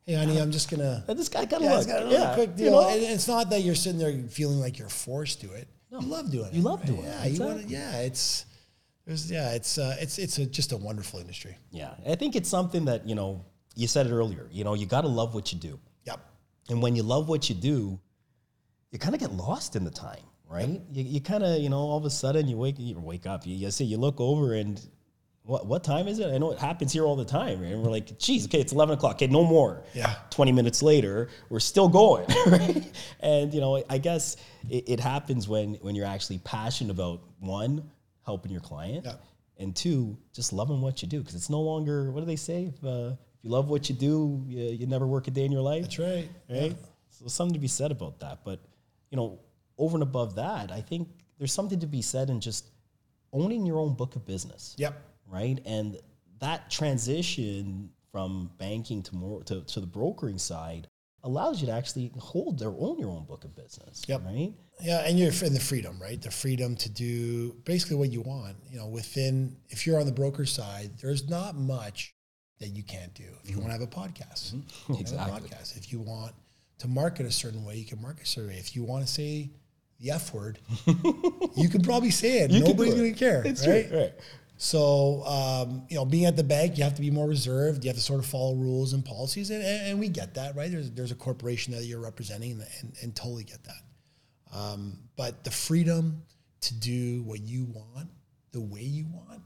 hey honey i'm just gonna And this guy got to yeah, look. got a yeah, really quick you deal. know? And it's not that you're sitting there feeling like you're forced to it. No. you love doing it. you love right? doing it, Yeah, you want to. Yeah, it's there's yeah, it's uh, it's it's a, just a wonderful industry. Yeah, I think it's something that you know. You said it earlier. You know, you got to love what you do. Yep. And when you love what you do, you kind of get lost in the time, right? You, you kind of, you know, all of a sudden you wake you wake up, you, you see, you look over and what what time is it? I know it happens here all the time, and we're like, geez, okay, it's eleven o'clock, okay, no more. Yeah. Twenty minutes later, we're still going, [LAUGHS] right? And you know, I guess it, it happens when when you're actually passionate about one helping your client, Yeah. and two just loving what you do because it's no longer what do they say? If, uh, if you love what you do, you, you never work a day in your life That's right. right? So something to be said about that. But you know, over and above that, I think there's something to be said in just owning your own book of business, Yep. Right? And that transition from banking to more to, to the brokering side allows you to actually hold or own your own book of business, Yep. right? Yeah, and you're in the freedom, right? The freedom to do basically what you want. You know, within if you're on the broker side, there's not much that you can't do. If you mm-hmm. want to have a podcast, mm-hmm. can have a Exactly. podcast. If you want to market a certain way, you can market a certain way. If you want to say the F word, [LAUGHS] you can probably say it. You Nobody's going to care. It's right? true, right. So, um, you know, being at the bank, you have to be more reserved. You have to sort of follow rules and policies, and, and, we get that, right? There's there's a corporation that you're representing, and, and, and totally get that. Um, but the freedom to do what you want, the way you want,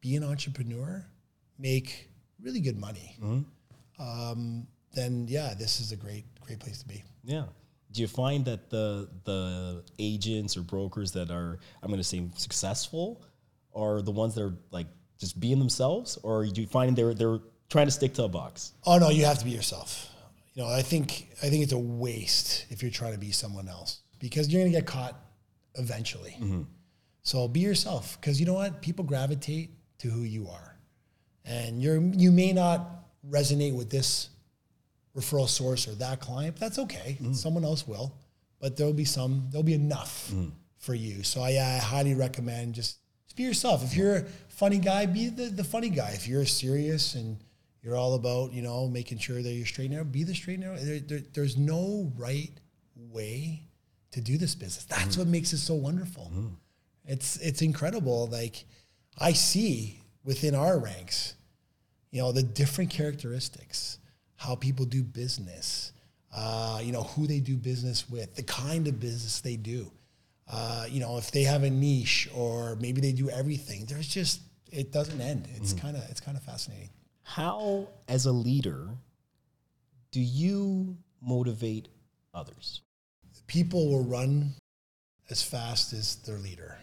be an entrepreneur, make really good money. Um, then yeah, this is a great great place to be. Yeah. Do you find that the the agents or brokers that are I'm going to say successful are the ones that are like just being themselves, or do you find they're they're trying to stick to a box? Oh no, you have to be yourself. You know, I think I think it's a waste if you're trying to be someone else because you're gonna get caught eventually. Mm-hmm. So be yourself because you know what? People gravitate to who you are, and you're you may not resonate with this referral source or that client. But that's okay. Mm. Someone else will, but there'll be some. There'll be enough mm. for you. So I, I highly recommend just be yourself. If you're a funny guy, be the, the funny guy. If you're serious and you're all about you know making sure that you're straight and narrow, be the straight and narrow. There, there, there's no right way to do this business. That's what makes it so wonderful. It's it's incredible. Like I see within our ranks, you know, the different characteristics, how people do business, uh, you know, who they do business with, the kind of business they do. Uh, you know, if they have a niche or maybe they do everything, there's just it doesn't end. It's kind of it's kind of fascinating. How, as a leader, do you motivate others? people will run as fast as their leader.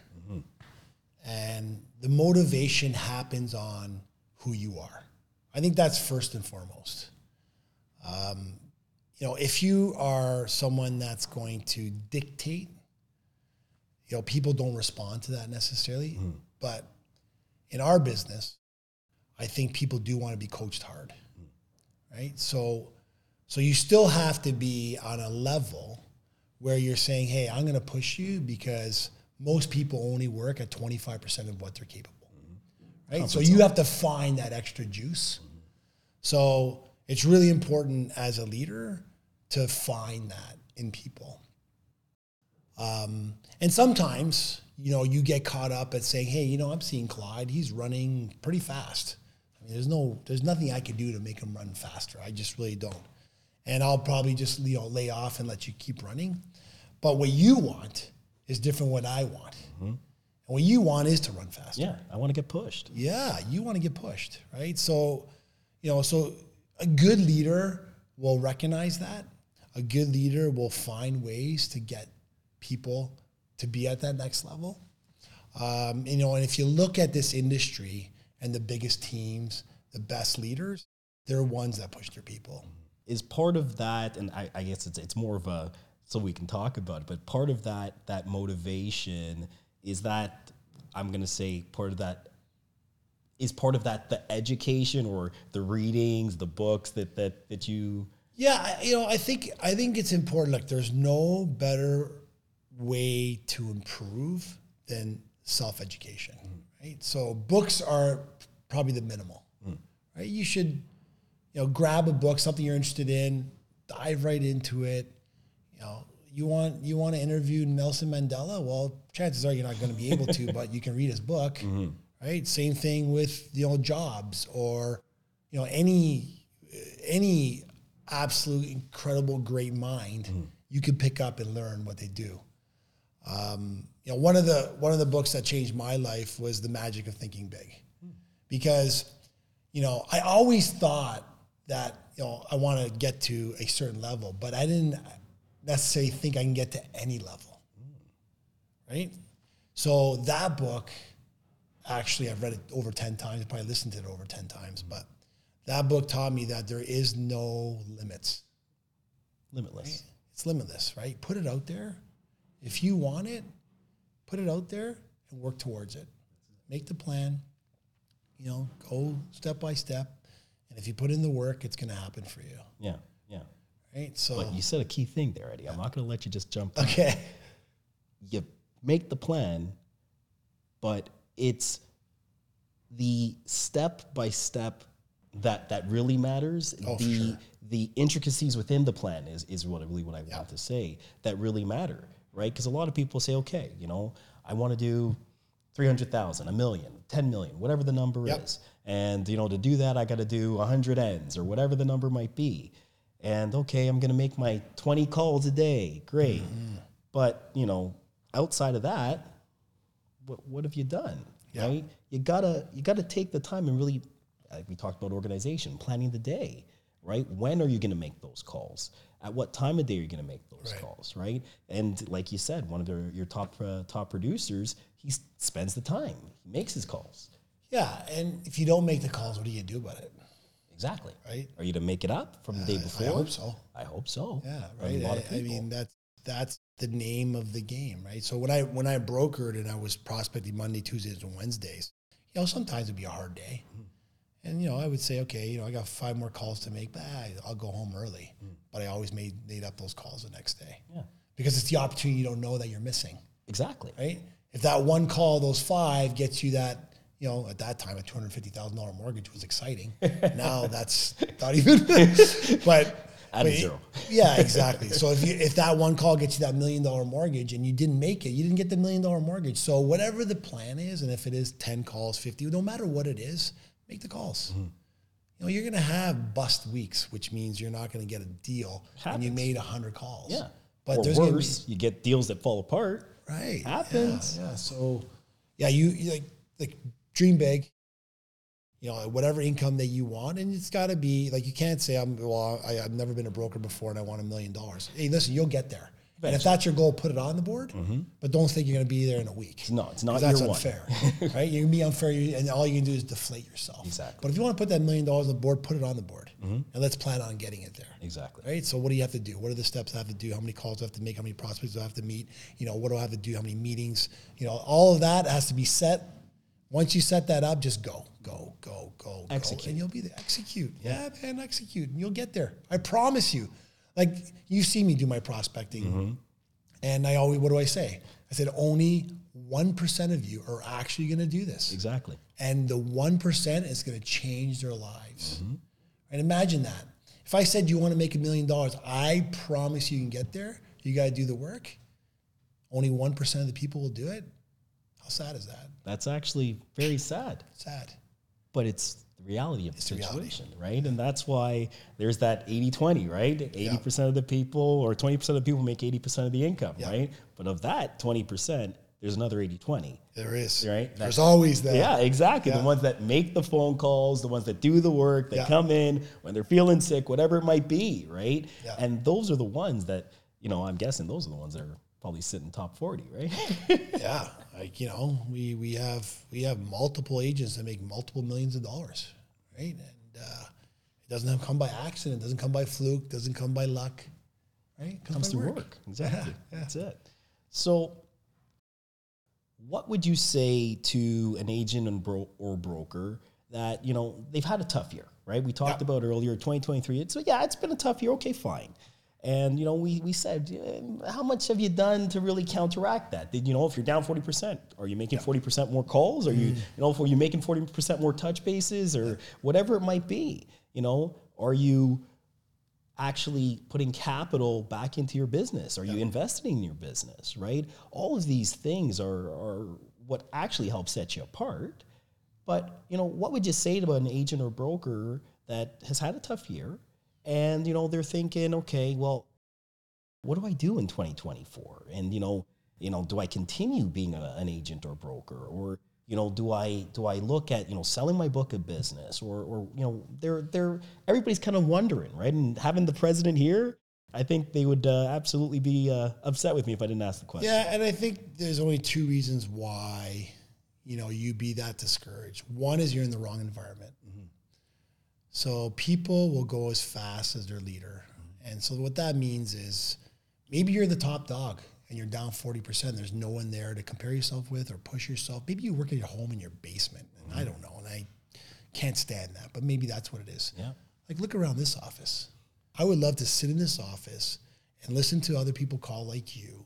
And the motivation happens on who you are. I think that's first and foremost. Um, you know, if you are someone that's going to dictate, you know, people don't respond to that necessarily. Hmm. But in our business, I think people do want to be coached hard, hmm. right? So, so you still have to be on a level where you're saying, "Hey, I'm going to push you because most people only work at 25% of what they're capable." Hmm. Right? So you have to find that extra juice. So it's really important as a leader to find that in people. Um, and sometimes, you know, you get caught up at saying, "Hey, you know, I'm seeing Clyde. He's running pretty fast. I mean, there's no, there's nothing I can do to make him run faster. I just really don't." And I'll probably just you know lay off and let you keep running. But what you want is different. What I want, and what you want is to run faster. Yeah, I want to get pushed. Yeah, you want to get pushed, right? So, you know, so a good leader will recognize that. A good leader will find ways to get people to be at that next level. Um, you know, and if you look at this industry and the biggest teams, the best leaders, they're ones that push their people. is part of that, and I, I guess it's it's more of a so we can talk about it, but part of that that motivation is that I'm gonna say part of that is part of that the education or the readings, the books that that that you Yeah, you know, I think I think it's important. Like, there's no better way to improve than self education, right? So books are probably the minimal, right? You should, you know, grab a book, something you're interested in, dive right into it. You know, you want you want to interview Nelson Mandela. Well, chances are you're not going to be able to, [LAUGHS] but you can read his book, mm-hmm. right? Same thing with you know jobs or you know any any absolute incredible great mind mm-hmm. you can pick up and learn what they do um, you know one of the one of the books that changed my life was the magic of thinking big because you know i always thought that you know i want to get to a certain level but i didn't necessarily think i can get to any level right so that book actually i've read it over 10 times probably listened to it over 10 times but that book taught me that there is no limits limitless. it's limitless, right? Put it out there. If you want it, put it out there and work towards it. Make the plan. You know, go step by step. And if you put in the work, it's going to happen for you, Yeah, yeah. right? So, But you said a key thing there, Eddy. I'm not gonna let you just jump. okay, you make the plan, but it's the step by step that that really matters. Oh, the sure. the intricacies within the plan is is what really what I want to say that really matter, right? Because a lot of people say, okay, you know, I want to do 300,000, a million, 10 million, whatever the number Yep. is. And, you know, to do that, I got to do 100 ends or whatever the number might be. And okay, I'm going to make my 20 calls a day. Great. Mm-hmm. But, you know, outside of that, what, what have you done? Right? You gotta you gotta take the time and really, like we talked about organization, planning the day. Right? When are you going to make those calls? At what time of day are you going to make those Right. calls? Right? And like you said, one of your, your top uh, top producers, he s- spends the time. He makes his calls. Yeah, and if you don't make the calls, what do you do about it? Exactly. Right. Are you to make it up from the day before? I hope so. I hope so. Yeah, I right. mean, a lot of I, I mean, that's that's the name of the game, right? So when I when I brokered and I was prospecting Monday, Tuesdays, and Wednesdays, you know, sometimes it'd be a hard day, Mm-hmm. and you know, I would say, okay, you know, I got five more calls to make, but I- I'll go home early. But I always made made up those calls the next day yeah. because it's the opportunity you don't know that you're missing, Exactly. right? If that one call, those five, gets you that. You know, at that time, a two hundred fifty thousand dollar mortgage was exciting. [LAUGHS] now that's not even. [LAUGHS] but a but- zero. yeah, [LAUGHS] exactly. So if you if that one call gets you that million dollar mortgage and you didn't make it, you didn't get the million dollar mortgage. So whatever the plan is, and if it is ten calls, fifty, no matter what it is, make the calls. Mm-hmm. You know, you're gonna have bust weeks, which means you're not gonna get a deal and you made hundred calls. Yeah. But or there's gonna be- you get deals that fall apart. Right. Happens. Yeah. yeah. So, yeah, you, you like like dream big. You know, whatever income that you want, and it's got to be like you can't say I'm well. I, I've never been a broker before, and I want a million dollars. Hey, listen, you'll get there. And if that's your goal, put it on the board. Mm-hmm. But don't think you're going to be there in a week. No, it's not. that's unfair, [LAUGHS] right? You can be unfair, and all you can do is deflate yourself. Exactly. But if you want to put that million dollars on the board, put it on the board, mm-hmm. and let's plan on getting it there Exactly. right? So what do you have to do? What are the steps I have to do? How many calls do I have to make? How many prospects do I have to meet? You know, what do I have to do? How many meetings? You know, all of that has to be set. Once you set that up, just go, go, go, go, go, Execute. and you'll be there. Execute, yeah, man, execute, and you'll get there. I promise you. Like you see me do my prospecting, mm-hmm. and I always, what do I say? I said only one percent of you are actually going to do this Exactly. and the 1% is going to change their lives. Mm-hmm. And imagine that. If I said you want to make a million dollars, I promise you can get there. You got to do the work. Only 1% of the people will do it. How sad is that? That's actually very sad, Sad. but it's reality of the the reality. situation, right? And that's why there's that 80 20, right? 80% of the people or 20% of the people make 80% of the income, right? But of that 20%, there's another 80 20. There is. Right. There's always that. Yeah, exactly. Yeah. The ones that make the phone calls, the ones that do the work, that Yeah. come in when they're feeling sick, whatever it might be, right? Yeah. And those are the ones that, you know, I'm guessing those are the ones that are probably sitting top 40, right? [LAUGHS] Yeah. Like, you know, we, we have we have multiple agents that make multiple millions of dollars, right? And uh, it doesn't come by accident, doesn't come by fluke, doesn't come by luck, right? It comes by through work. [LAUGHS] Exactly. That's it. So, what would you say to an agent and bro- or broker that you know they've had a tough year, right? We talked Yeah. about earlier, 2023. It's yeah, it's been a tough year. Okay, fine. And you know, we we said, how much have you done to really counteract that? Did you know if you're down 40 percent, are you making 40 percent more calls? Are you mm. you know, are you making 40 percent more touch bases or whatever it might be? You know, are you actually putting capital back into your business? Are you investing in your business, right? All of these things are, are what actually helps set you apart. But, you know, what would you say to an agent or broker that has had a tough year and, you know, they're thinking, okay, well, what do I do in 2024? And, you know, you know, do I continue being a, an agent or broker or, you know, do I do I look at you know selling my book of business or or you know they're they're everybody's kind of wondering right and having the president here I think they would uh, absolutely be uh, upset with me if I didn't ask the question. Yeah, and I think there's only two reasons why, you know, you be that discouraged. One is you're in the wrong environment. So people will go as fast as their leader. And so what that means is maybe you're the top dog and you're down 40%. There's no one there to compare yourself with or push yourself. Maybe you work at your home in your basement. And I mm-hmm. don't know. And I can't stand that, but maybe that's what it is. Yeah. Like, look around this office. I would love to sit in this office and listen to other people call like you.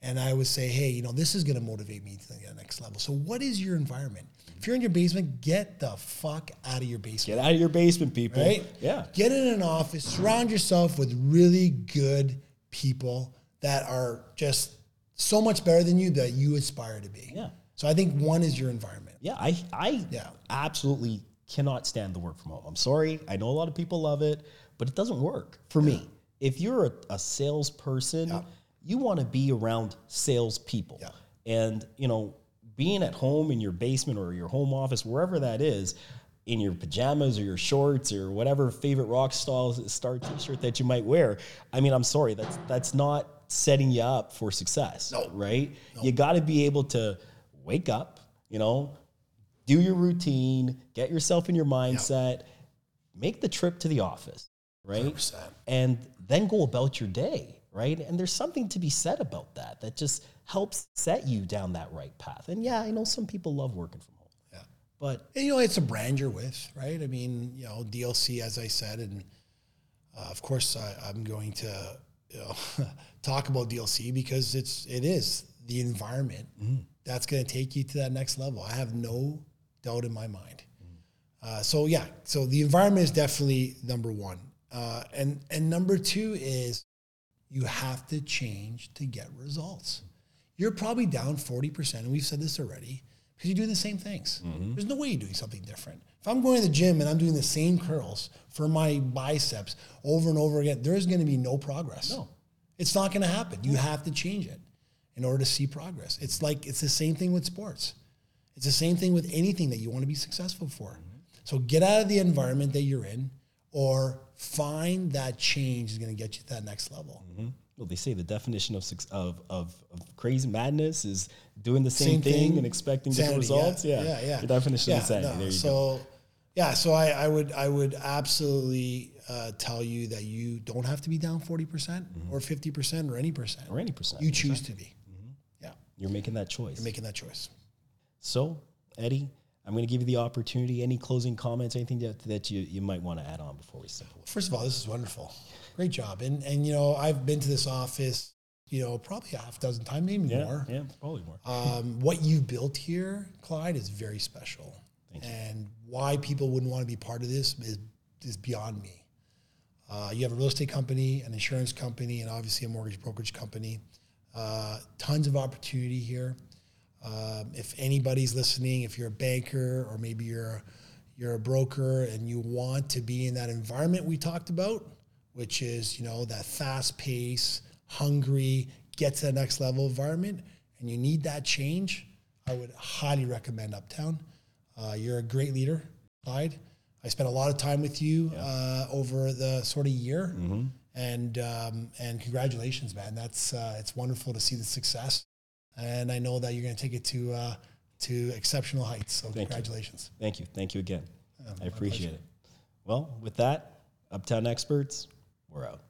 And I would say, hey, you know, this is going to motivate me to the next level. So, what is your environment? If you're in your basement, get the fuck out of your basement. Get out of your basement, people. Right? Yeah. Get in an office, surround yourself with really good people that are just so much better than you that you aspire to be. Yeah. So I think one is your environment. Yeah, I I Yeah. absolutely cannot stand the work from home. I'm sorry. I know a lot of people love it, but it doesn't work for me. If you're a, a salesperson, you want to be around salespeople. Yeah. And you know, being at home in your basement or your home office, wherever that is, in your pajamas or your shorts or whatever favorite rock style star t-shirt that you might wear. I mean, I'm sorry, that's that's not setting you up for success. No. Right? You got to be able to wake up, you know, do your routine, get yourself in your mindset, make the trip to the office, right? 100%. And then go about your day, right? And there's something to be said about that that just helps set you down that right path. And yeah, I know some people love working from home. Yeah. But And, you know, it's a brand you're with, right? I mean, you know, DLC, as I said, and uh, of course, I, I'm going to you know, [LAUGHS] talk about DLC because it's it is the environment that's going to take you to that next level. I have no doubt in my mind. Uh, so yeah, so the environment is definitely number one, uh, and and number two is you have to change to get results. You're probably down forty percent, and we've said this already because you're doing the same things. Mm-hmm. There's no way you're doing something different. If I'm going to the gym and I'm doing the same curls for my biceps over and over again, there's going to be no progress. No. It's not going to happen. You have to change it in order to see progress. It's like it's the same thing with sports. It's the same thing with anything that you want to be successful for. Mm-hmm. So get out of the environment that you're in or find that change is going to get you to that next level. Mm-hmm. Well, they say the definition of of of, of crazy madness is doing the same, Same thing, thing, and expecting different results. Yeah, yeah, yeah. The definition Yeah, of insanity. no, there you so, go. yeah, so I, I would I would absolutely uh, tell you that you don't have to be down forty percent or fifty percent or any percent. Or any percent. You choose to be. Yeah, You're making that choice. You're making that choice. So, Eddy, I'm going to give you the opportunity. Any closing comments? Anything that, that you, you might want to add on before we simple? First of all, this is wonderful. Great job. And and you know, I've been to this office, you know, probably a half dozen times, maybe Yeah, more. yeah, probably more. Um, what you've built here, Clyde, is very special. and why people wouldn't want to be part of this is, is beyond me. Uh, you have a real estate company, an insurance company, and obviously a mortgage brokerage company. Uh, tons of opportunity here. Um, if anybody's listening, if you're a banker or maybe you're you're a broker and you want to be in that environment we talked about, which is you know that fast pace, hungry, get to the next level environment, and you need that change, I would highly recommend Uptown. Uh, you're a great leader, Clyde. I spent a lot of time with you uh, over the sort of year, and um, and congratulations, man. That's uh, it's wonderful to see the success, and I know that you're going to take it to uh, to exceptional heights. So you. congratulations. Thank you. Thank you again. I appreciate it. Well, with that, Uptown Experts, we're out.